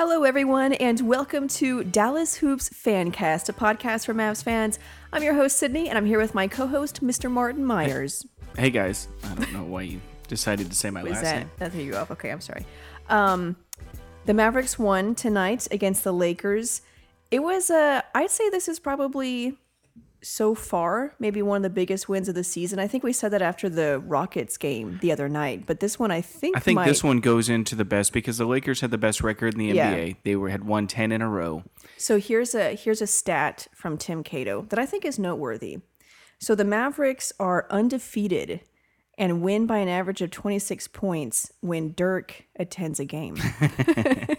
Hello, everyone, and welcome to Dallas Hoops Fancast, a podcast for Mavs fans. I'm your host, Sydney, and I'm here with my co host, Mr. Martin Myers. Hey guys, I don't know why you decided to say my last that, name. that threw you off? Okay, I'm sorry. Um, the Mavericks won tonight against the Lakers. It was, uh, I'd say this is probably so far maybe one of the biggest wins of the season. I think we said that after the Rockets game the other night, but this one I think I think might, this one goes into the best because the Lakers had the best record in the Yeah. NBA. They were had won ten in a row. So here's a here's a stat from Tim Cato that I think is noteworthy. So the Mavericks are undefeated and win by an average of 26 points when Dirk attends a game.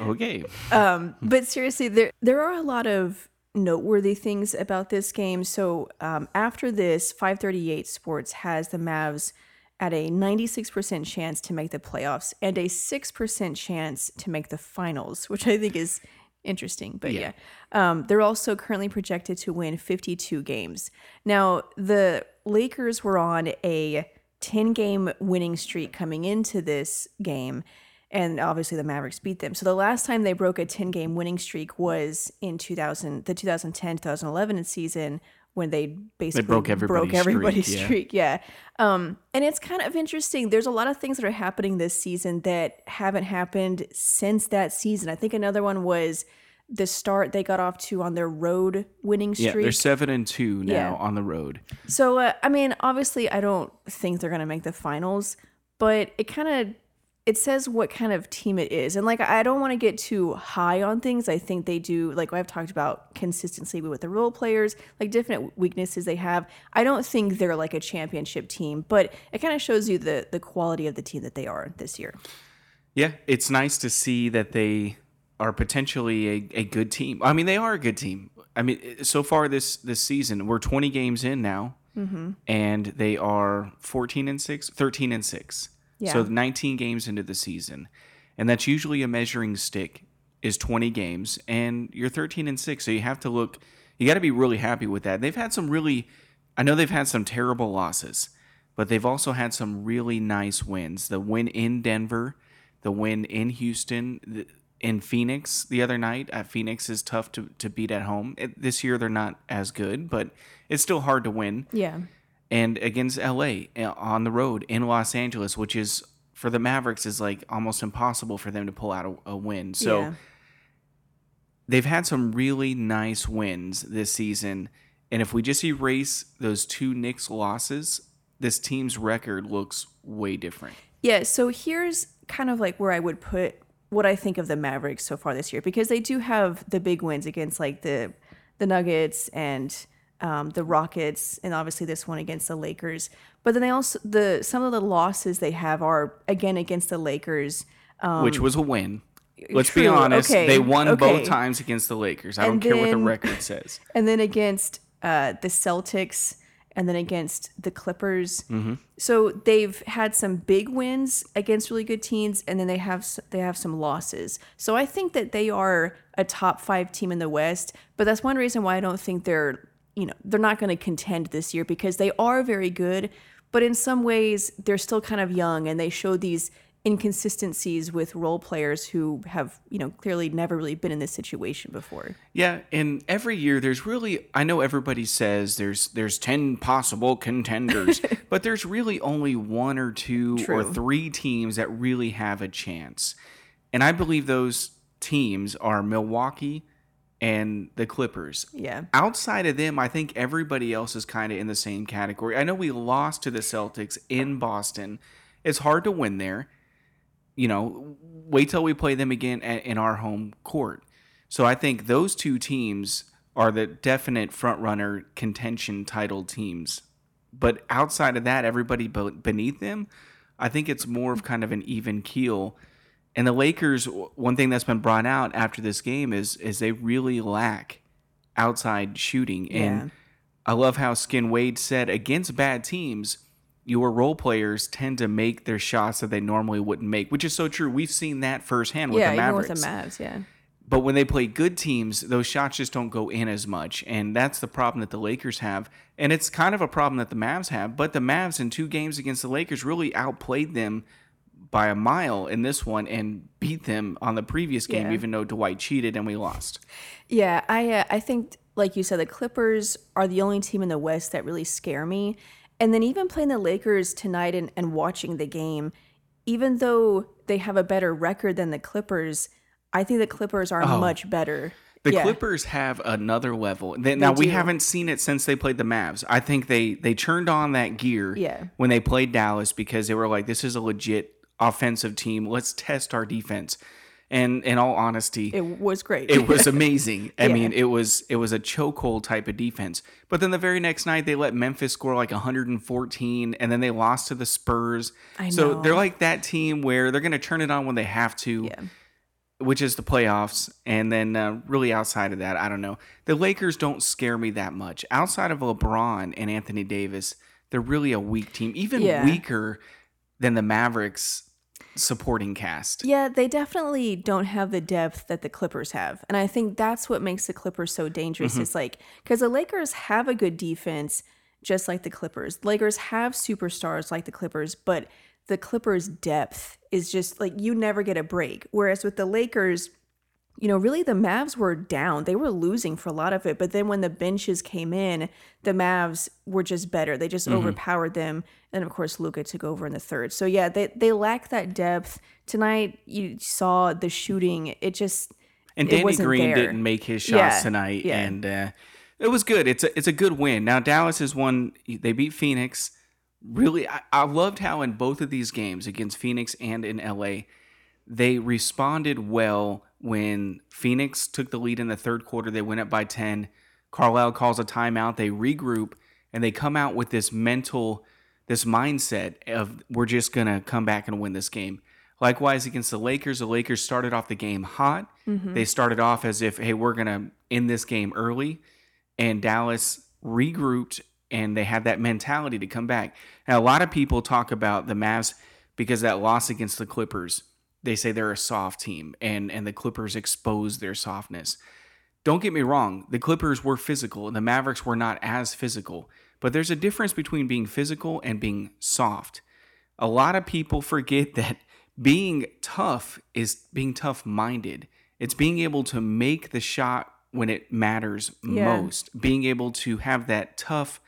Okay, Um, but seriously, there there are a lot of noteworthy things about this game. So um, after this, 538 Sports has the Mavs at a 96% chance to make the playoffs and a 6% chance to make the finals, which I think is interesting. But yeah, Um, they're also currently projected to win 52 games. Now, the Lakers were on a 10 game winning streak coming into this game and obviously the Mavericks beat them. So the last time they broke a 10 game winning streak was in 2000 the 2010-2011 season when they basically broke everybody's everybody's streak, yeah. streak. Yeah. Um and it's kind of interesting. There's a lot of things that are happening this season that haven't happened since that season. I think another one was the start they got off to on their road winning streak. yeah, they're seven and two now Yeah. on the road. So, uh, I mean, obviously, I don't think they're going to make the finals, but it kind of it says what kind of team it is. And like, I don't want to get too high on things. I think they do, like I've talked about consistency with the role players, like different weaknesses they have. I don't think they're like a championship team, but it kind of shows you the the quality of the team that they are this year. Yeah, it's nice to see that they are potentially a, a good team. I mean, they are a good team. I mean, so far this this season, we're 20 games in now, Mm-hmm. and they are 14 and 6, 13 and 6. So 19 games into the season. And that's usually a measuring stick is 20 games and you're 13 and 6. So you have to look you got to be really happy with that. They've had some really I know they've had some terrible losses, but they've also had some really nice wins. The win in Denver, the win in Houston, the, in Phoenix the other night. Uh, Phoenix is tough to, to beat at home. It, this year they're not as good, but it's still hard to win Yeah. And against LA uh, on the road in Los Angeles, which is for the Mavericks is like almost impossible for them to pull out a, a win. So Yeah. they've had some really nice wins this season, and if we just erase those two Knicks losses, this team's record looks way different. Yeah, so here's kind of like where I would put what I think of the Mavericks so far this year because they do have the big wins against like the the Nuggets and um, the Rockets and obviously this one against the Lakers. But then they also the some of the losses they have are again against the Lakers. Um, which was a win. Let's be honest. okay, They won okay. both times against the Lakers. I And don't care what the record says. and then against uh, the Celtics, and then against the Clippers. Mm-hmm. So they've had some big wins against really good teams, and then they have they have some losses. So I think that they are a top five team in the West, but that's one reason why I don't think they're you know they're not going to contend this year because they are very good, but in some ways they're still kind of young, and they show these inconsistencies with role players who have you know clearly never really been in this situation before. Yeah, and every year there's really I know everybody says there's there's 10 possible contenders, but there's really only one or two or three teams that really have a chance. And I believe those teams are Milwaukee and the Clippers. Yeah. Outside of them, I think everybody else is kind of in the same category. I know we lost to the Celtics in Boston. It's hard to win there. You know, wait till we play them again at, in our home court. So I think those two teams are the definite front runner contention title teams. But outside of that, everybody be- beneath them, I think it's more of kind of an even keel. And the Lakers, one thing that's been brought out after this game is is they really lack outside shooting. And I love how Skin Wade said against bad teams, your role players tend to make their shots that they normally wouldn't make, which is so true. We've seen that firsthand with yeah, the even Mavericks. with the Mavs, yeah. But when they play good teams, those shots just don't go in as much. And that's the problem that the Lakers have. And it's kind of a problem that the Mavs have. But the Mavs in two games against the Lakers really outplayed them by a mile in this one and beat them on the previous game, Yeah. even though Dwight cheated and we lost. Yeah, I uh, I think like you said, the Clippers are the only team in the West that really scare me. And then even playing the Lakers tonight and, and watching the game, even though they have a better record than the Clippers, I think the Clippers are much better. Oh. The yeah. Clippers have another level. They, now we haven't seen it since they played the Mavs. I think they they turned on that gear Yeah. when they played Dallas because they were like, "This is a legit offensive team. Let's test our defense." And in all honesty, It was great. it was amazing. I Yeah. mean, it was it was a chokehold type of defense. But then the very next night, they let Memphis score like 114, and then they lost to the Spurs. I so know. they're like that team where they're going to turn it on when they have to, Yeah. which is the playoffs. And then uh, really outside of that, I don't know. The Lakers don't scare me that much. Outside of LeBron and Anthony Davis, they're really a weak team, even Yeah. weaker than the Mavericks supporting cast. Yeah, they definitely don't have the depth that the Clippers have. And I think that's what makes the Clippers so dangerous. Mm-hmm. It's like, because the Lakers have a good defense, just like the Clippers. Lakers have superstars like the Clippers, but the Clippers' depth is just like you never get a break. Whereas with the Lakers, you know, really the Mavs were down. They were losing for a lot of it. But then when the benches came in, the Mavs were just better. They just overpowered them. And of course, Luka took over in the third. So yeah, they, they lack that depth. Tonight, you saw the shooting. It just, And it Danny wasn't Green there. didn't make his shots Yeah, tonight, yeah. and uh, it was good. It's a it's a good win. Now Dallas is one. They beat Phoenix. Really, I, I loved how in both of these games against Phoenix and in LA, they responded well when Phoenix took the lead in the third quarter. They went up by ten. Carlisle calls a timeout. They regroup and they come out with this mental, this mindset of we're just gonna come back and win this game. Likewise against the Lakers, the Lakers started off the game hot. Mm-hmm. They started off as if, hey, we're gonna end this game early, and Dallas regrouped and they had that mentality to come back. Now a lot of people talk about the Mavs because that loss against the Clippers. They say they're a soft team, and and the Clippers expose their softness. Don't get me wrong, the Clippers were physical and the Mavericks were not as physical, but there's a difference between being physical and being soft. A lot of people forget that being tough is being tough minded. It's being able to make the shot when it matters Yeah. most, being able to have that tough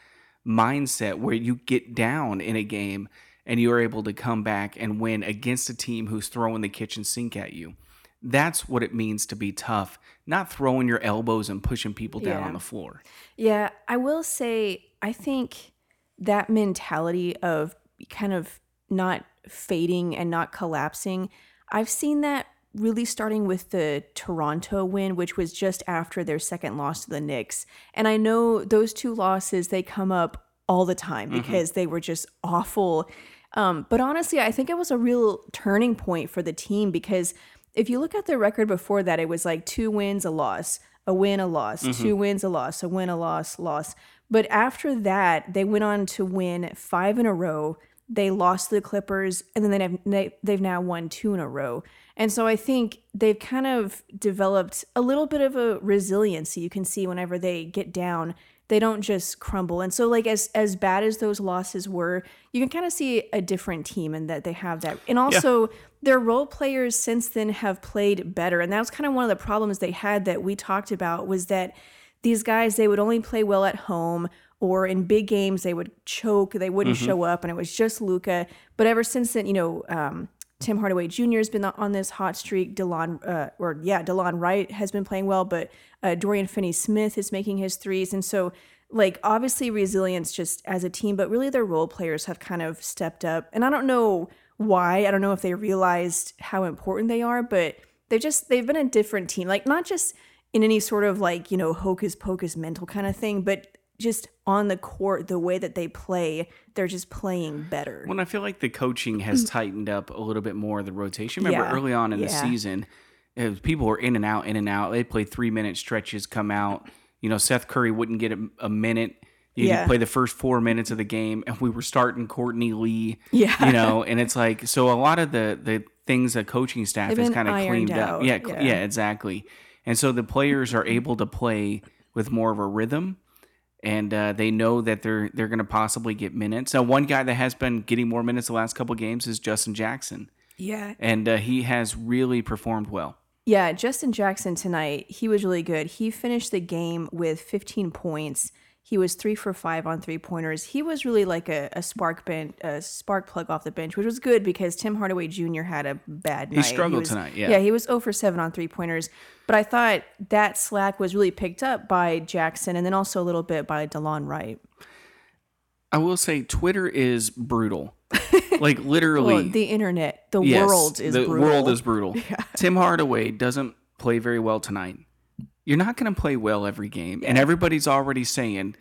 mindset where you get down in a game and you are able to come back and win against a team who's throwing the kitchen sink at you. That's what it means to be tough, not throwing your elbows and pushing people down Yeah. on the floor. Yeah, I will say, I think that mentality of kind of not fading and not collapsing, I've seen that really starting with the Toronto win, which was just after their second loss to the Knicks. And I know those two losses, they come up all the time because they were just awful. Um, but honestly, I think it was a real turning point for the team because if you look at the record before that, it was like two wins, a loss, a win, a loss, two wins, a loss, a win, a loss, loss. But after that, they went on to win five in a row. They lost to the Clippers, and then they have, they, they've now won two in a row. And so I think they've kind of developed a little bit of a resiliency. You can see whenever they get down, they don't just crumble. And so, like as as bad as those losses were, you can kind of see a different team and that they have that. And also, their role players since then have played better. And that was kind of one of the problems they had that we talked about was that these guys they would only play well at home or in big games they would choke they wouldn't show up and it was just luka but ever since then you know um, tim hardaway jr has been on this hot streak. Delon uh, or yeah delon wright has been playing well but uh, dorian finney smith is making his threes. And so like obviously resilience just as a team but really their role players have kind of stepped up. And i don't know why. I don't know if they realized how important they are but they've just they've been a different team. Like not just in any sort of like you know hocus pocus mental kind of thing but just on the court the way that they play they're just playing better When I feel like the coaching has mm. tightened up a little bit more the rotation. Remember Yeah, early on in the season, people were in and out, in and out. They played three minute stretches, come out. You know, Seth Curry wouldn't get a, a minute. You Yeah. play the first four minutes of the game, and we were starting Courtney Lee. Yeah. you know, and it's like so. A lot of the the things the coaching staff has kind of cleaned up. Yeah, yeah. yeah, exactly. And so the players are able to play with more of a rhythm and uh, they know that they're they're going to possibly get minutes. Now, one guy that has been getting more minutes the last couple games is Justin Jackson. Yeah. and uh, he has really performed well. Yeah, Justin Jackson tonight, he was really good. He finished the game with 15 points. He was three for five on three pointers. He was really like a, a spark bench, a spark plug off the bench, which was good because Tim Hardaway Jr. had a bad night. He struggled was- tonight, yeah. yeah, he was 0 for seven on three pointers. But I thought that slack was really picked up by Jackson and then also a little bit by DeLon Wright. I will say Twitter is brutal. like literally Well, the internet, the yes, world is the brutal. world is brutal. Tim Hardaway doesn't play very well tonight. You're not going to play well every game, and everybody's already saying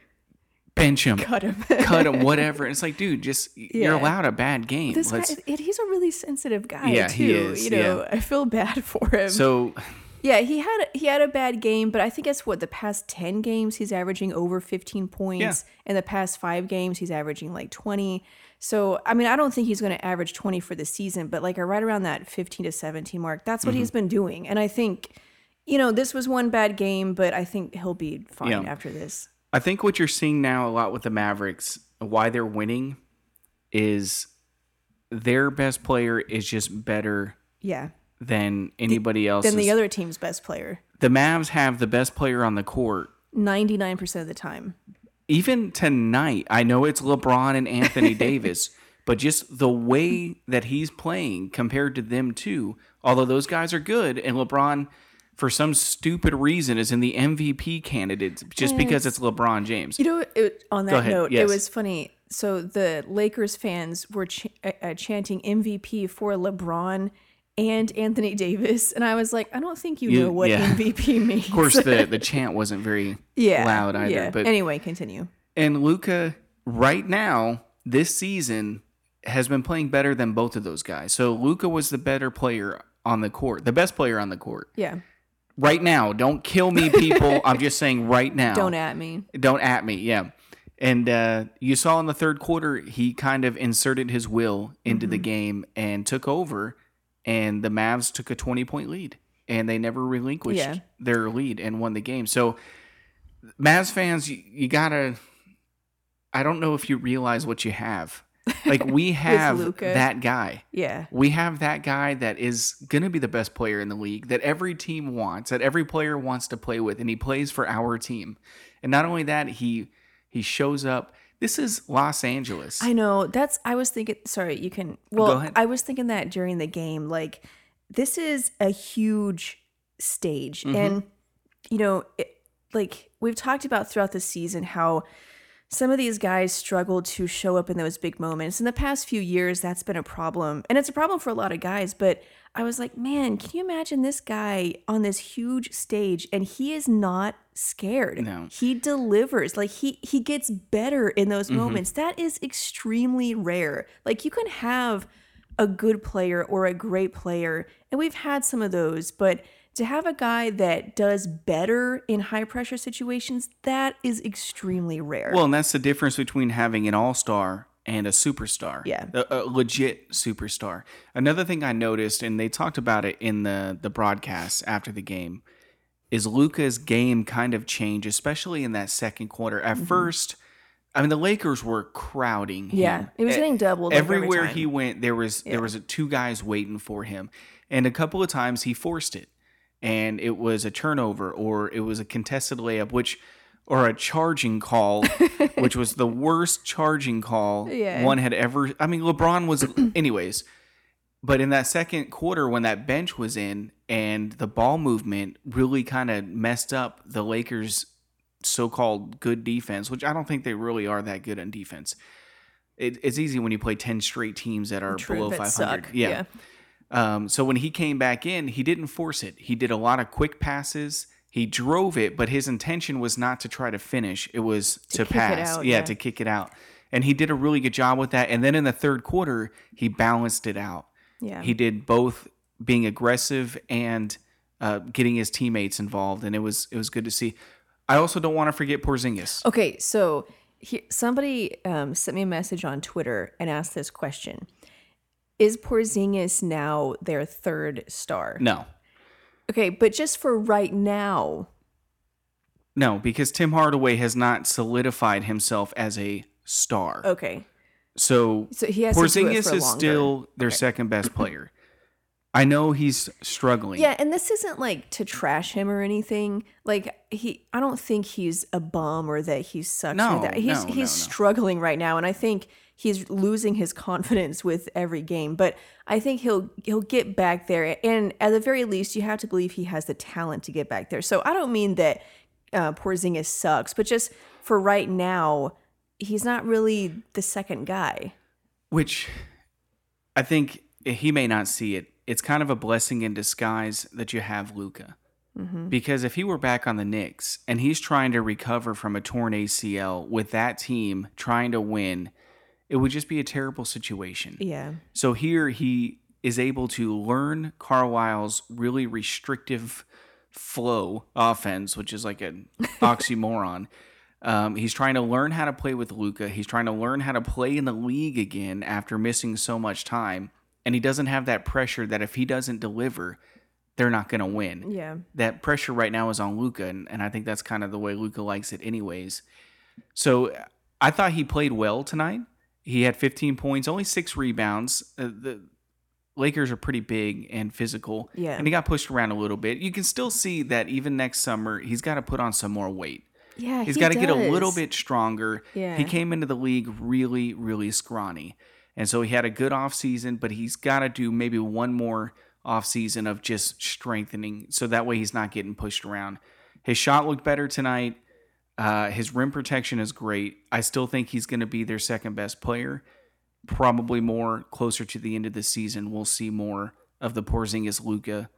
bench him, Cut him. cut him, whatever. It's like, dude, just you're allowed a bad game. This guy, Let's, it, he's a really sensitive guy Yeah, too. he is, You know, I feel bad for him. so Yeah, he had he had a bad game, but I think it's what the past ten games he's averaging over fifteen points. Yeah. In the past five games, he's averaging like twenty. So I mean, I don't think he's going to average twenty for the season, but like right around that fifteen to seventeen mark, that's what he's Mm-hmm. been doing. And I think, you know, this was one bad game, but I think he'll be fine Yeah. after this. I think what you're seeing now a lot with the Mavericks, why they're winning, is their best player is just better Yeah. than anybody else. Than the other team's best player, the Mavs have the best player on the court. ninety nine percent of the time. Even tonight, I know it's LeBron and Anthony Davis, but just the way that he's playing compared to them too, although those guys are good and LeBron for some stupid reason is in the MVP candidates just because it's LeBron James. You know, it, on that note, yes. it was funny. So the Lakers fans were ch- uh, uh, chanting MVP for LeBron and Anthony Davis, and I was like, I don't think you, You- know what yeah. MVP means. Of course the the chant wasn't very yeah, loud either, yeah. but anyway, continue. And Luka, right now, this season, has been playing better than both of those guys. So Luka was the better player on the court, the best player on the court. Yeah, Right now, don't kill me, people. I'm just saying right now. don't at me. Don't at me, yeah. And uh, you saw in the third quarter, he kind of inserted his will into Mm-hmm. the game and took over. And the Mavs took a 20 point lead, and they never relinquished Yeah. their lead and won the game. So, Mavs fans, you, you gotta. I don't know if you realize what you have. Like we have that guy. Yeah, We have that guy that is going to be the best player in the league that every team wants, that every player wants to play with, and he plays for our team. And not only that, he he shows up. This is Los Angeles. I know. That's. I was thinking. Sorry, you can. Well. I was thinking that during the game. Like, this is a huge stage, Mm-hmm. and you know, it, like we've talked about throughout the season, how some of these guys struggle to show up in those big moments. In the past few years, that's been a problem, and it's a problem for a lot of guys. But I was like, man, can you imagine this guy on this huge stage, and he is not scared. No. He delivers. Like he he gets better in those Mm-hmm. moments. That is extremely rare. Like you can have a good player or a great player, and we've had some of those, but to have a guy that does better in high pressure situations, that is extremely rare. well, and that's the difference between having an all star and a superstar. Yeah. A, a legit superstar. Another thing I noticed, and they talked about it in the the broadcast after the game, is Luka's game kind of changed, especially in that second quarter. At first, I mean, the Lakers were crowding. Mm-hmm. yeah, he was getting doubled every everywhere time. he went there was Yeah. there was two guys waiting for him and a couple of times he forced it and it was a turnover or it was a contested layup which or a charging call which was the worst charging call Yeah. one had ever i mean lebron was anyways but in that second quarter when that bench was in and the ball movement really kind of messed up the lakers so-called good defense which i don't think they really are that good on defense it, it's easy when you play 10 straight teams that are True, below 500 suck. yeah. Yeah. Um, so when he came back in he didn't force it. He did a lot of quick passes. He drove it but his intention was not to try to finish. It was to, it pass. out, yeah, yeah. to kick it out. And he did a really good job with that. And then in the third quarter he balanced it out. Yeah. he did both being aggressive and uh, getting his teammates involved and it was it was good to see. I also don't want to forget porzingis. Okay, so he, somebody um, sent me a message on Twitter and asked this question: Is Porzingis now their third star? no Okay, but just for right now, No, because Tim Hardaway has not solidified himself as a star. okay, So, so he has to do it Porzingis is still their second best player. I know he's struggling. Yeah, and this isn't like to trash him or anything. Like he, I don't think he's a bum or that he sucks. No, or that. he's no, he's no, no. struggling right now, and I think he's losing his confidence with every game. But I think he'll he'll get back there, and at the very least, you have to believe he has the talent to get back there. So I don't mean that uh, Porzingis sucks, but just for right now, he's not really the second guy. Which I think he may not see it. It's kind of a blessing in disguise that you have Luka. Because if he were back on the Knicks and he's trying to recover from a torn ACL with that team trying to win, it would just be a terrible situation. Yeah, So here he is able to learn Carlisle's really restrictive flow offense, which is like an oxymoron. Um, he's trying to learn how to play with Luka. He's trying to learn how to play in the league again after missing so much time. And he doesn't have that pressure that if he doesn't deliver, they're not going to win. yeah, That pressure right now is on Luka, and, and I think that's kind of the way Luka likes it, anyways. So I thought he played well tonight. He had 15 points, only six rebounds. Uh, the Lakers are pretty big and physical, Yeah. and he got pushed around a little bit. You can still see that even next summer, he's got to put on some more weight. yeah. He's he got to get a little bit stronger. Yeah. He came into the league really, really scrawny. And so he had a good offseason, but he's got to do maybe one more offseason of just strengthening so that way he's not getting pushed around. His shot looked better tonight. Uh, his rim protection is great. I still think he's going to be their second best player. Probably more closer to the end of the season. We'll see more of the Porzingis Luka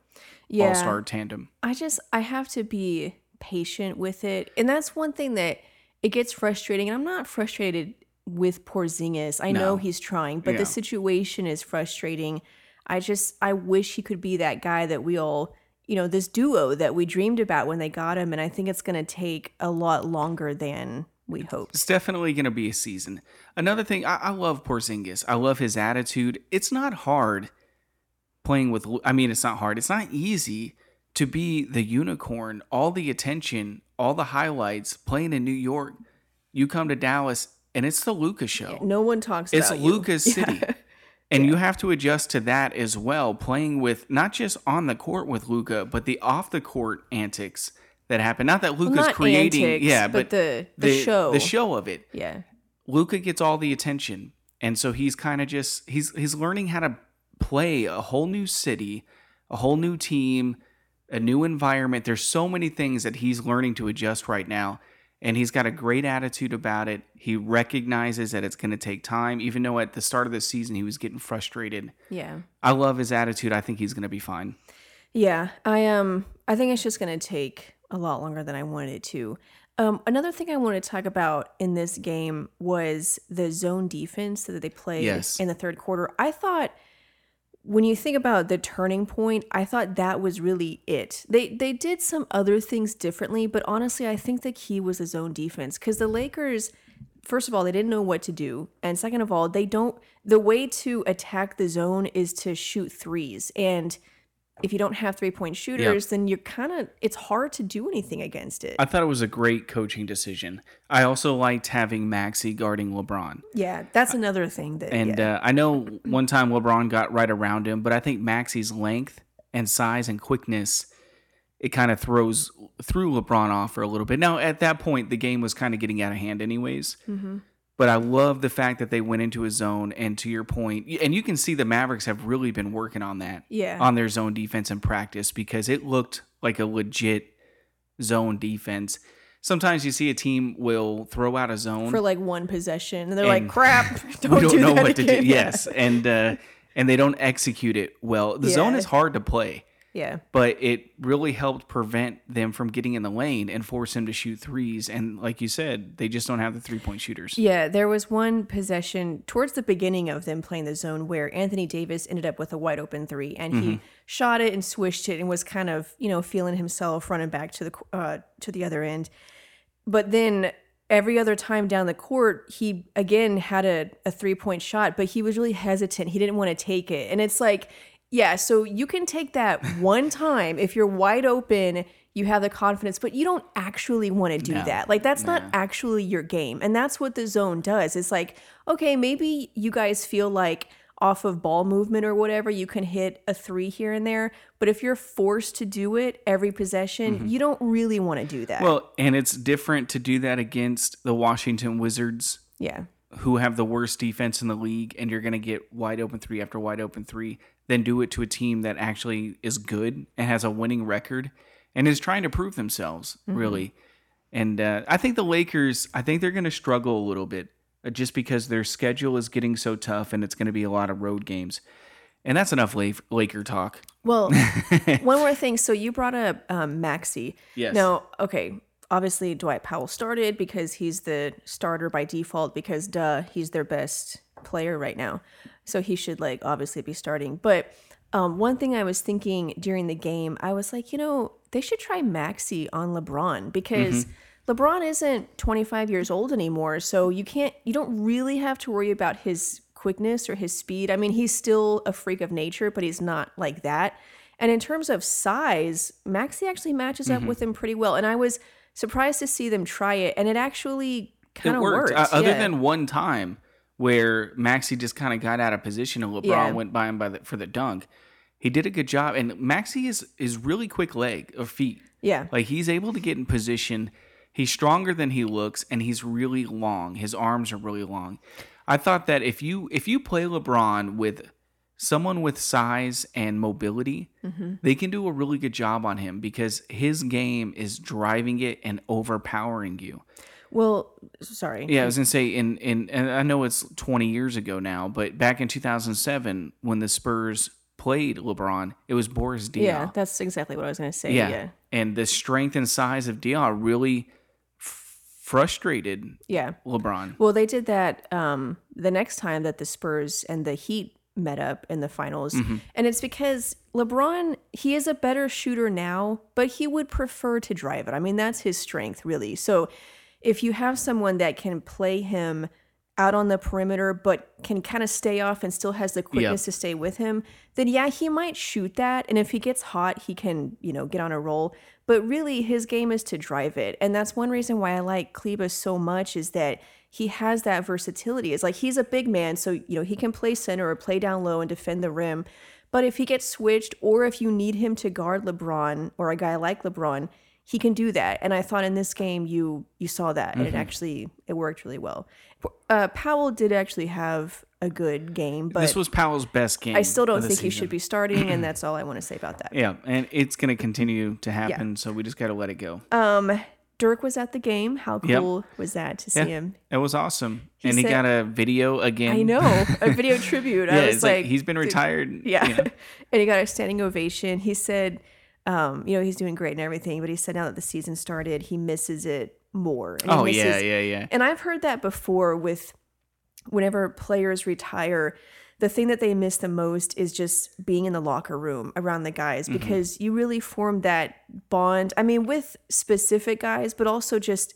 Yeah. all star tandem. I just I have to be patient with it. And that's one thing that it gets frustrating. And I'm not frustrated with Porzingis. I No. know he's trying, but Yeah. the situation is frustrating. I just I wish he could be that guy that we all, you know, this duo that we dreamed about when they got him and I think it's going to take a lot longer than we hoped. It's definitely going to be a season. Another thing, I, I love Porzingis. I love his attitude. It's not hard playing with. I mean, it's not hard. It's not easy to be the unicorn. All the attention, all the highlights, playing in New York. You come to Dallas, and it's the Luka show. No one talks It's about you. Luka's city. And you have to adjust to that as well, playing with not just on the court with Luka, but the off the court antics that happen. Not that Luka's not creating, antics, yeah, but but, the- the show. the show of it. Yeah. Luka gets all the attention, and so he's kind of just he's he's learning how to play a whole new city, a whole new team, a new environment. There's so many things that he's learning to adjust right now, and he's got a great attitude about it. He recognizes that it's going to take time, even though at the start of the season he was getting frustrated. Yeah. I love his attitude. I think he's going to be fine. Yeah, I um I think it's just gonna take a lot longer than I wanted it to. Um, another thing I want to talk about in this game was the zone defense that they played Yes. in the third quarter. I thought when you think about the turning point, I thought that was really it. They they did some other things differently, but honestly, I think the key was the zone defense because the Lakers first of all, they didn't know what to do. And second of all, they don't the way to attack the zone is to shoot threes. And if you don't have three point shooters, then you're kind of it's hard to do anything against it. I thought it was a great coaching decision. I also liked having Maxi guarding LeBron. yeah, that's another thing that And yeah. uh, I know one time LeBron got right around him, but I think Maxi's length and size and quickness it kind of throws threw LeBron off for a little bit. Now at that point, the game was kind of getting out of hand, anyways. Mm-hmm. But I love the fact that they went into a zone, and to your point, and you can see the Mavericks have really been working on that yeah. on their zone defense in practice because it looked like a legit zone defense. Sometimes you see a team will throw out a zone for like one possession, and they're And like, "Crap, don't, we don't do know what to do. Yes, and uh, and they don't execute it well. The zone is hard to play, yeah, but it really helped prevent them from getting in the lane and force them to shoot threes. And like you said, they just don't have the three point shooters. Yeah, there was one possession towards the beginning of them playing the zone where Anthony Davis ended up with a wide open three, and Mm-hmm. he shot it and swished it and was kind of you know feeling himself running back to the uh, to the other end. But then every other time down the court, he again had a, a three point shot, but he was really hesitant. He didn't want to take it, and it's like, yeah, so you can take that one time if you're wide open. You have the confidence, but you don't actually want to do No, that. Like that's not actually your game. And that's what the zone does. It's like, okay, maybe you guys feel like off of ball movement or whatever, you can hit a three here and there. But if you're forced to do it every possession, you don't really want to do that. Mm-hmm. Well, and it's different to do that against the Washington Wizards, yeah. who have the worst defense in the league, and you're going to get wide open three after wide open three, than do it to a team that actually is good and has a winning record and is trying to prove themselves, really. And uh, I think the Lakers, I think they're going to struggle a little bit uh, just because their schedule is getting so tough and it's going to be a lot of road games. And that's enough La- Laker talk. Well, one more thing. So you brought up um, Maxi. Yes. Now, okay. Obviously, Dwight Powell started because he's the starter by default. Because duh, he's their best player right now, so he should like obviously be starting. But um, one thing I was thinking during the game, I was like, you know, they should try Maxi on LeBron because LeBron isn't 25 years old anymore, so you can't, you don't really have to worry about his quickness or his speed. I mean, he's still a freak of nature, but he's not like that. And in terms of size, Maxi actually matches up with him pretty well. And I was surprised to see them try it, and it actually kind of worked. worked. Uh, other yeah. than one time where Maxi just kind of got out of position and LeBron Yeah. went by him by the, for the dunk. He did a good job, and Maxi is is really quick leg or feet. yeah, Like he's able to get in position. He's stronger than he looks, and he's really long. His arms are really long. I thought that if you if you play LeBron with someone with size and mobility, Mm-hmm. they can do a really good job on him because his game is driving it and overpowering you. Well, sorry. Yeah, I was gonna say in in and I know it's 20 years ago now, but back in 2007 when the Spurs played LeBron, it was Boris Diaw. Yeah, that's exactly what I was going to say. Yeah. Yeah. And the strength and size of Diaw really f- frustrated Yeah. LeBron. Well, they did that um, the next time that the Spurs and the Heat met up in the finals. Mm-hmm. And it's because LeBron, he is a better shooter now, but he would prefer to drive it. I mean, that's his strength, really. So if you have someone that can play him out on the perimeter, but can kind of stay off and still has the quickness to stay with him, then yeah, he might shoot that. And if he gets hot, he can, you know, get on a roll. But really, his game is to drive it. And that's one reason why I like Kleber so much is that he has that versatility. It's like he's a big man, so, you know, he can play center or play down low and defend the rim. But if he gets switched, or if you need him to guard LeBron or a guy like LeBron, he can do that. And I thought in this game you you saw that, and it actually it worked really well. Uh, Powell did actually have a good game, but this was Powell's best game. I still don't think he should be starting, and that's all I want to say about that. Yeah, and it's going to continue to happen, so we just got to let it go. Um, Dirk was at the game. How Yep. cool was that to see Yeah. him? It was awesome. and he got a video again. I know a video tribute. Yeah, I was like, like, he's been retired. yeah, you know. and he got a standing ovation. He said, um, you know, he's doing great and everything, but he said now that the season started, he misses it more. And Oh yeah, misses- yeah, yeah. And I've heard that before with whenever players retire, the thing that they miss the most is just being in the locker room around the guys Mm-hmm. because you really form that bond. I mean, with specific guys, but also just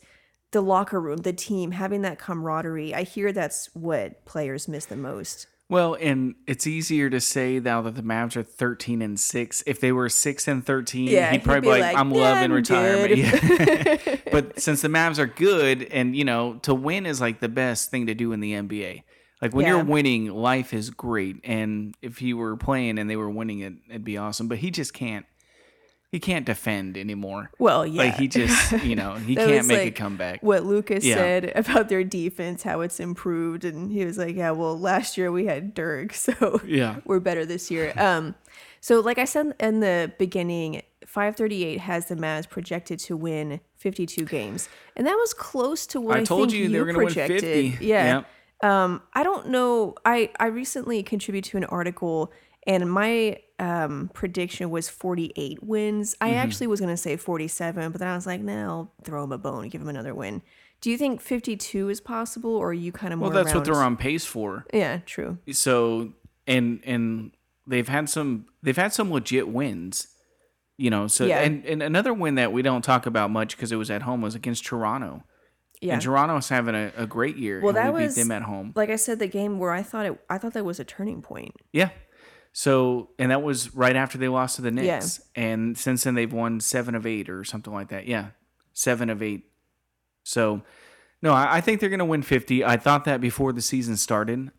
the locker room, the team, having that camaraderie. I hear that's what players miss the most. Well, and it's easier to say now that the Mavs are 13 and 6. If they were 6 and 13, Yeah, he'd he'd probably be be like, like, I'm "Yeah, loving I'm retirement. Yeah. but since the Mavs are good and, you know, to win is like the best thing to do in the NBA. Like when Yeah. you're winning, life is great. And if he were playing and they were winning it, it'd be awesome. But he just can't. He can't defend anymore. Well, yeah. Like he just, you know, he can't make a like, comeback. what Luka's Yeah. said about their defense, how it's improved, and he was like, "Yeah, well, last year we had Dirk, so Yeah. we're better this year." Um, so like I said in the beginning, 538 has the Mavs projected to win 52 games, and that was close to what I, I told think you they were going to win projected. 50. Yeah. Yep. Um, I don't know. I I recently contributed to an article, and my um prediction was 48 wins. I Mm-hmm. actually was gonna say 47, but then I was like, no, I'll throw him a bone, give him another win. Do you think 52 is possible, or are you kind of more? Well, that's what they're on pace for. Yeah, true. so and and they've had some they've had some legit wins you know so Yeah. and, and another win that we don't talk about much because it was at home was against toronto Yeah. and toronto's having a, a great year Well, that we was- beat them at home like I said, the game where I thought it, I thought that was a turning point. yeah so and that was right after they lost to the Knicks, and since then they've won seven of eight or something like that. Yeah, seven of eight. So, no, I, I think they're going to win fifty. I thought that before the season started.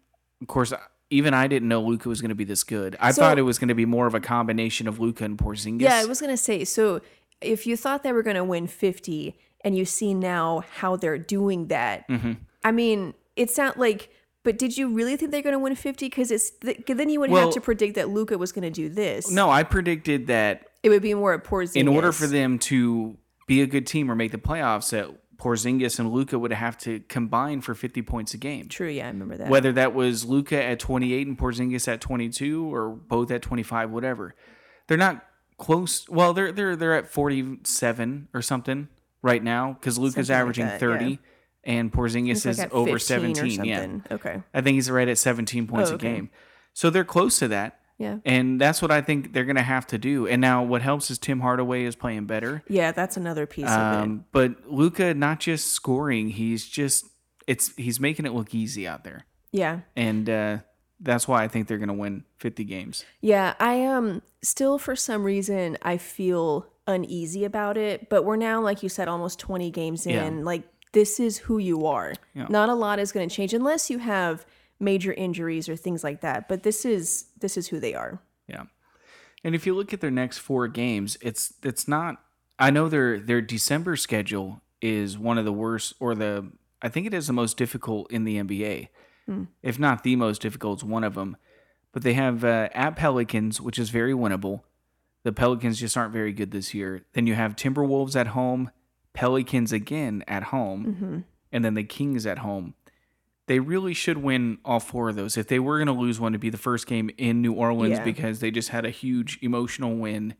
Of course, even I didn't know Luka was going to be this good. I So- thought it was going to be more of a combination of Luka and Porzingis. Yeah, I was gonna say. So if you thought they were gonna win fifty, and you see now how they're doing that, Mm-hmm. I mean, it sounds like. But did you really think they're gonna win fifty? Because it's th- then you would Well- have to predict that Luka was gonna do this. no, I predicted that it would be more a Porzingis. in order for them to be a good team or make the playoffs, that Porzingis and Luka would have to combine for 50 points a game. True. Yeah, I remember that. Whether that was Luka at 28 and Porzingis at 22 or both at 25, whatever. They're not close. Well, they're they're they're at 47 or something right now because Luka's Something like averaging that, 30 yeah. And Porzingis like is over 17. Yeah. Okay. I think he's right at 17 points Oh, a game. So they're close to that. Yeah. And that's what I think they're going to have to do. And now what helps is Tim Hardaway is playing better. Yeah, that's another piece of it. Um, but Luka not just scoring, he's just it's he's making it look easy out there. Yeah. And uh, that's why I think they're going to win 50 games. Yeah, I am still for some reason I feel uneasy about it, but we're now like you said almost 20 games in. Yeah. Like this is who you are. Yeah. Not a lot is going to change unless you have major injuries or things like that, but this is this is who they are. Yeah. And if you look at their next four games, it's it's not I know their their December schedule is one of the worst or the I think it is the most difficult in the NBA. If not the most difficult, it's one of them. But they have uh, at Pelicans, which is very winnable. The Pelicans just aren't very good this year. Then you have Timberwolves at home, Pelicans again at home, mm-hmm. and then the Kings at home. They really should win all four of those. If they were going to lose one, to be the first game in New Orleans Yeah. because they just had a huge emotional win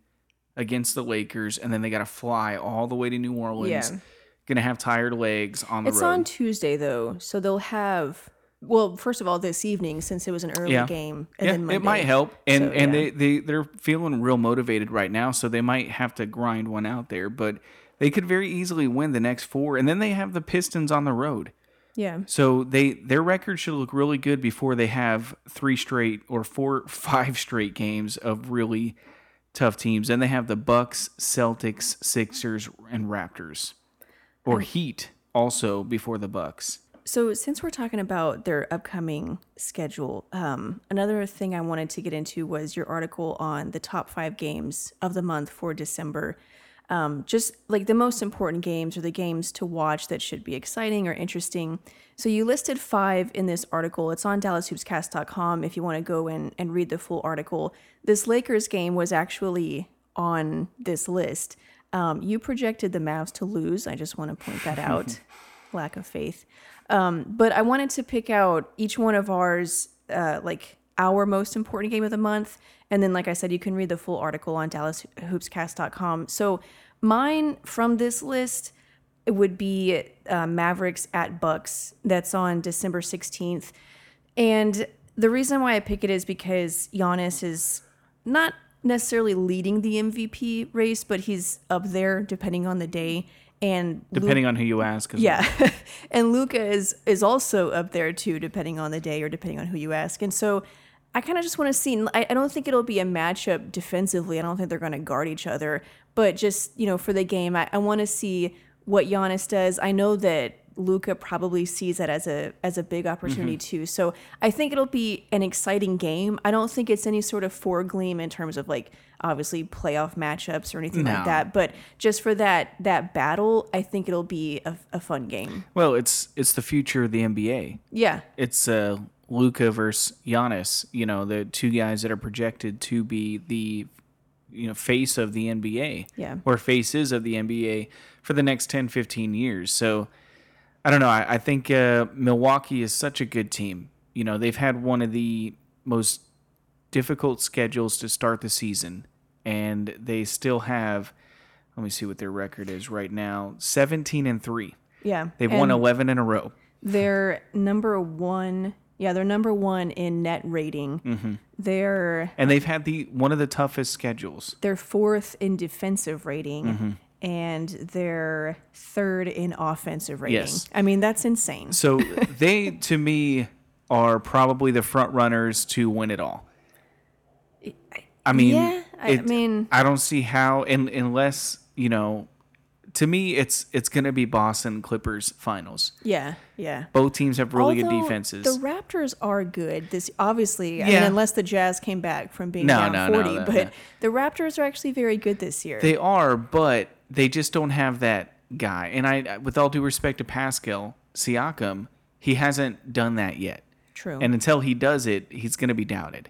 against the Lakers, and then they got to fly all the way to New Orleans. Yeah. Going to have tired legs on the It's road. It's on Tuesday though, so they'll have well, first of all, this evening since it was an early Yeah. game, and yeah, it might help, and So, and yeah. they they they're feeling real motivated right now, so they might have to grind one out there, but they could very easily win the next four, and then they have the Pistons on the road. Yeah, So they their record should look really good before they have three straight or four five straight games of really tough teams. And they have the Bucks, Celtics, Sixers, and Raptors. Or Heat also before the Bucks. So, since we're talking about their upcoming schedule, um, another thing I wanted to get into was your article on the top five games of the month for December. Um, just like the most important games or the games to watch that should be exciting or interesting. So, you listed five in this article. It's on DallasHoopsCast.com if you want to go in and read the full article. This Lakers game was actually on this list. Um, you projected the Mavs to lose. I just want to point that out. Lack of faith. Um, but I wanted to pick out each one of ours, uh, like our most important game of the month. And then, like I said, you can read the full article on DallasHoopsCast.com. So mine from this list would be uh, Mavericks at Bucks. That's on December 16th. And the reason why I pick it is because Giannis is not necessarily leading the MVP race, but he's up there depending on the day. And Depending on who you ask. yeah, and Luka is is also up there too, depending on the day or depending on who you ask. And so, I kind of just want to see. I, I don't think it'll be a matchup defensively. I don't think they're going to guard each other. But just you know, for the game, I, I want to see what Giannis does. I know that Luka probably sees that as a as a big opportunity Mm-hmm. too. So I think it'll be an exciting game. I don't think it's any sort of foregleam in terms of like obviously playoff matchups or anything No. like that. But just for that that battle, I think it'll be a, a fun game. Well, it's it's the future of the NBA. Yeah, It's uh, Luka versus Giannis. You know, the two guys that are projected to be the you know face of the NBA. Yeah. Or faces of the NBA for the next 10, 15 years. So I don't know. I, I think uh, Milwaukee is such a good team. You know, they've had one of the most difficult schedules to start the season, and they still have. Let me see what their record is right now: seventeen and three. yeah. They've won eleven in a row. They're number one. Yeah, they're number one in net rating. Mm-hmm. They're and they've had the one of the toughest schedules. they're fourth in defensive rating. Mm-hmm. And they're third in offensive rating. Yes. I mean, that's insane. So they, to me, are probably the front runners to win it all. I mean, yeah, I it- mean, I don't see how, and unless you know, to me, it's it's going to be Boston Clippers finals. Yeah, yeah. Both teams have really good defenses. The Raptors are good. This obviously, I mean, Yeah. unless the Jazz came back from being No, down no, forty, no, but the Raptors are actually very good this year. They are, but they just don't have that guy. And I, with all due respect to Pascal Siakam, he hasn't done that yet. True. And until he does it, he's going to be doubted.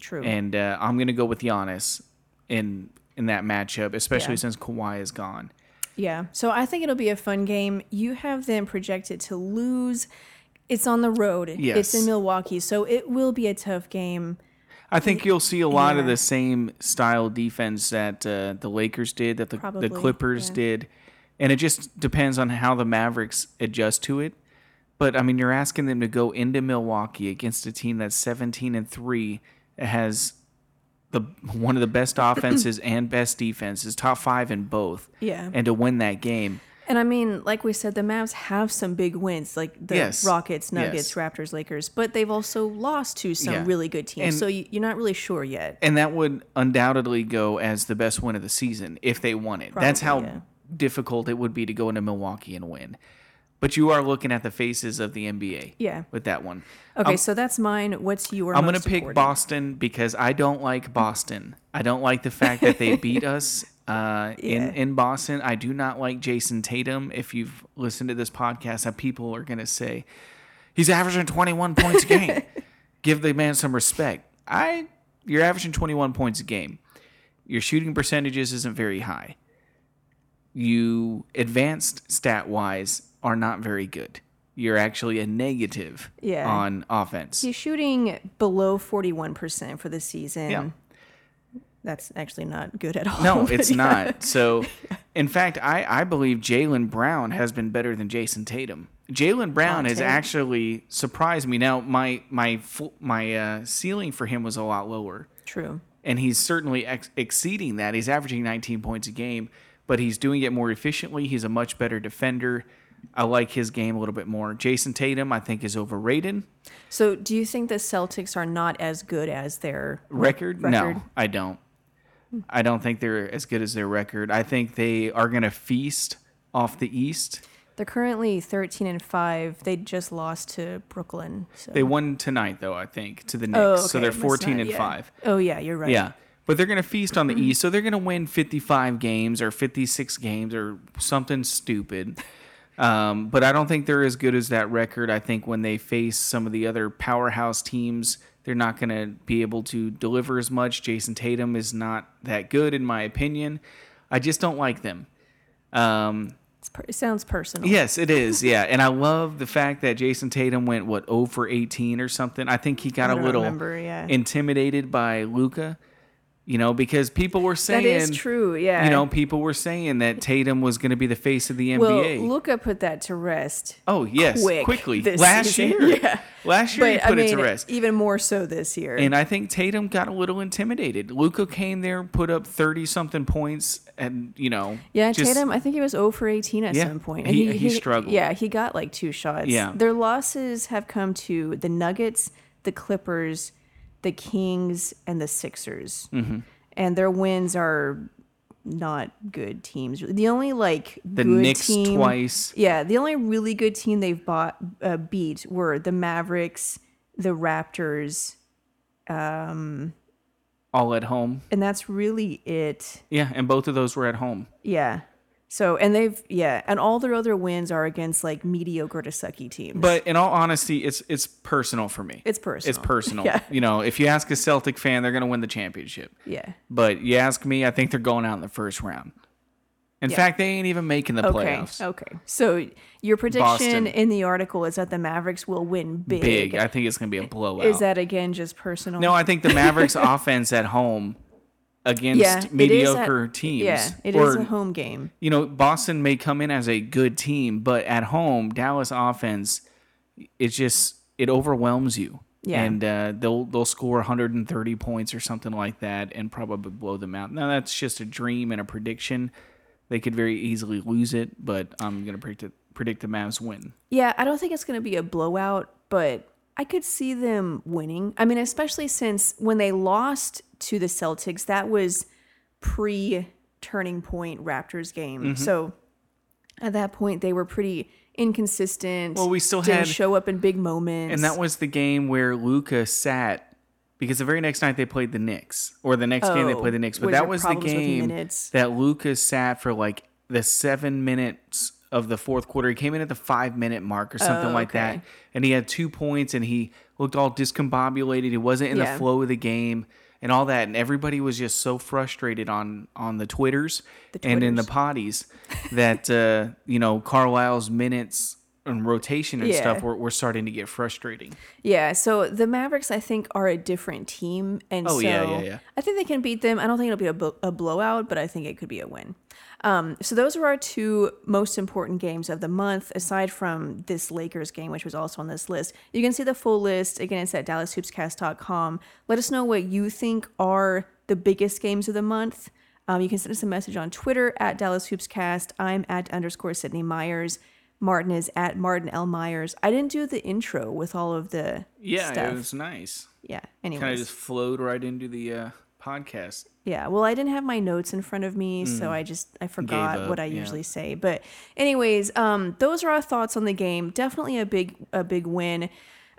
True. And uh, I'm going to go with Giannis in in that matchup, especially Yeah. since Kawhi is gone. Yeah. So I think it'll be a fun game. You have them projected to lose. It's on the road. Yes. It's in Milwaukee, so it will be a tough game. I think you'll see a lot of the same style defense that uh, the Lakers did, that the, Probably, the Clippers yeah. did, and it just depends on how the Mavericks adjust to it. But I mean, you're asking them to go into Milwaukee against a team that's 17 and three, has the one of the best offenses and best defenses, top five in both, Yeah. and to win that game. And I mean, like we said, the Mavs have some big wins, like the Yes. Rockets, Nuggets, Yes. Raptors, Lakers, but they've also lost to some Yeah. really good teams. And- so you, you're not really sure yet. And that would undoubtedly go as the best win of the season if they won it. That's how yeah. difficult it would be to go into Milwaukee and win. But you are looking at the faces of the NBA Yeah. with that one. Okay, so that's mine. What's your? I'm gonna pick important? Boston because I don't like Boston. I don't like the fact that they beat us uh, Yeah. in, in Boston. I do not like Jayson Tatum. If you've listened to this podcast, that people are going to say, he's averaging 21 points a game. Give the man some respect. I, You're averaging 21 points a game. Your shooting percentages isn't very high. You, advanced stat wise, are not very good. You're actually a negative Yeah. on offense. He's shooting below 41% for the season. Yeah. That's actually not good at all. No, it's yeah. not. So, in fact, I, I believe Jaylen Brown has been better than Jayson Tatum. Jaylen Brown has actually surprised me. Now, my my my uh, ceiling for him was a lot lower, True. and he's certainly ex- exceeding that. He's averaging 19 points a game, but he's doing it more efficiently. He's a much better defender. I like his game a little bit more. Jayson Tatum, I think, is overrated. So, do you think the Celtics are not as good as their Record? Record. No, I don't. I don't think they're as good as their record. I think they are going to feast off the East. They're currently 13 and 5. They just lost to Brooklyn. So. They won tonight, though, I think, to the Knicks. oh, So they're 14 not- and yeah. 5. Oh, yeah, you're right. Yeah. But they're going to feast on the East. So they're going to win 55 games or 56 games or something stupid. Um, but I don't think they're as good as that record. I think when they face some of the other powerhouse teams, they're not going to be able to deliver as much. Jayson Tatum is not that good, in my opinion. I just don't like them. Um, it sounds personal. Yes, it is. Yeah, and I love the fact that Jayson Tatum went what 0 for 18 or something. I think he got a little remember, yeah. intimidated by Luka. You know, because people were saying That is true, yeah. You know, people were saying that Tatum was going to be the face of the well, NBA. Luka put that to rest. oh yes, quick quickly last season. year. Yeah. Last year he put I mean, it to rest. even more so this year. And I think Tatum got a little intimidated. Luka came there, put up thirty something points, and you know, yeah, just- Tatum, I think he was 0 for 18 at Yeah, some point. he- he struggled. Yeah, he got like two shots. Yeah. Their losses have come to the Nuggets, the Clippers, the Kings, and the Sixers. Mm-hmm. And their wins are not good teams. The only like the good Knicks team, twice. Yeah, the only really good team they've bought uh, beat were the Mavericks, the Raptors, all at home. and that's really it. Yeah, and both of those were at home. Yeah. So and they've yeah, and all their other wins are against like mediocre to sucky teams. But in all honesty, it's it's personal for me. it's personal. It's personal. Yeah. You know, if you ask a Celtic fan, they're going to win the championship. Yeah. But you ask me, I think they're going out in the first round. In Yeah. fact, they ain't even making the Okay. playoffs. Okay. So your prediction Boston. in the article is that the Mavericks will win big. Big. I think it's going to be a blowout. Is that again just personal? no, I think the Mavericks offense at home against yeah, it is at- mediocre teams. Yeah, it is or, a home game. you know, Boston may come in as a good team, but at home, Dallas offense, it's just it overwhelms you. Yeah. And uh, they'll they'll score 130 points or something like that, and probably blow them out. Now that's just a dream and a prediction. They could very easily lose it, but I'm gonna predict it, predict the Mavs win. Yeah, I don't think it's going to be a blowout, but I could see them winning. I mean, especially since when they lost to the Celtics, that was pre turning point Raptors game. Mm-hmm. So at that point they were pretty inconsistent. Well, we still didn't had- show up in big moments. And that was the game where Luka sat because the very next night they played the Knicks, or the next game they Oh, played the Knicks. But that was the game that Luka sat for like the seven minutes of the fourth quarter. He came in at the five minute mark or something Oh, like that, and he had two points, and he looked all discombobulated. He wasn't in Yeah. the flow of the game. And all that, and everybody was just so frustrated on on the twitters, and in the potties that uh, you know Carlisle's minutes and rotation and Yeah. stuff were, were starting to get frustrating. Yeah, so the Mavericks, I think, are a different team, and Oh, so yeah, yeah, yeah. I think they can beat them. I don't think it'll be a, blo- a blowout, but I think it could be a win. Um, so those are our two most important games of the month, aside from this Lakers game, which was also on this list. You can see the full list again. It's at DallasHoopsCast.com. Let us know what you think are the biggest games of the month. Um, you can send us a message on Twitter at DallasHoopsCast. I'm at underscore Sydney Myers. Martin is at Martin L. Myers. I didn't do the intro with all of the Yeah, stuff. it was nice. yeah. Kind Anyways. of just flowed right into the uh, podcast. Yeah. Well, I didn't have my notes in front of me, so I just I forgot Mm. up, what I yeah. usually say. But anyways, um, those are our thoughts on the game. Definitely a big a big win.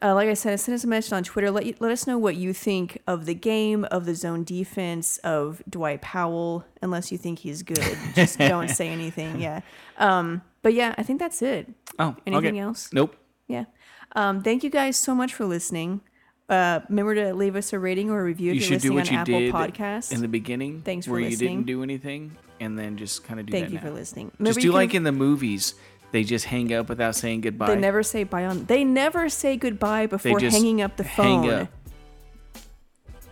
Uh, like I said, send us a message on Twitter. Let you, let us know what you think of the game, of the zone defense, of Dwight Powell. Unless you think he's good, just don't say anything. Yeah. Um, but yeah, I think that's it. Oh, Anything okay. else? Nope. Yeah. Um, thank you guys so much for listening. Uh, remember to leave us a rating or a review if You you're should do listening what on you Apple did Podcasts. in the beginning. Thanks for where you listening. didn't do anything, and then just kind of do Thank that you now. for listening. Remember Just you do can- like in the movies. They just hang up without saying goodbye. They never say bye on. They never say goodbye before just hanging up the phone. hang up.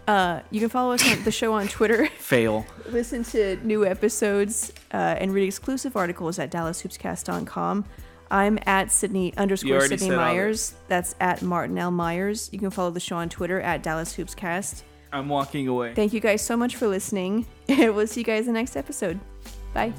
Uh, you can follow us on the show on Twitter. Fail. Listen to new episodes uh, and read exclusive articles at DallasHoopsCast.com. I'm at Sydney underscore Sydney. Myers. That's at Martin L. Myers. You can follow the show on Twitter at Dallas Hoopscast. I'm walking away. Thank you guys so much for listening. we'll see you guys in the next episode. Bye.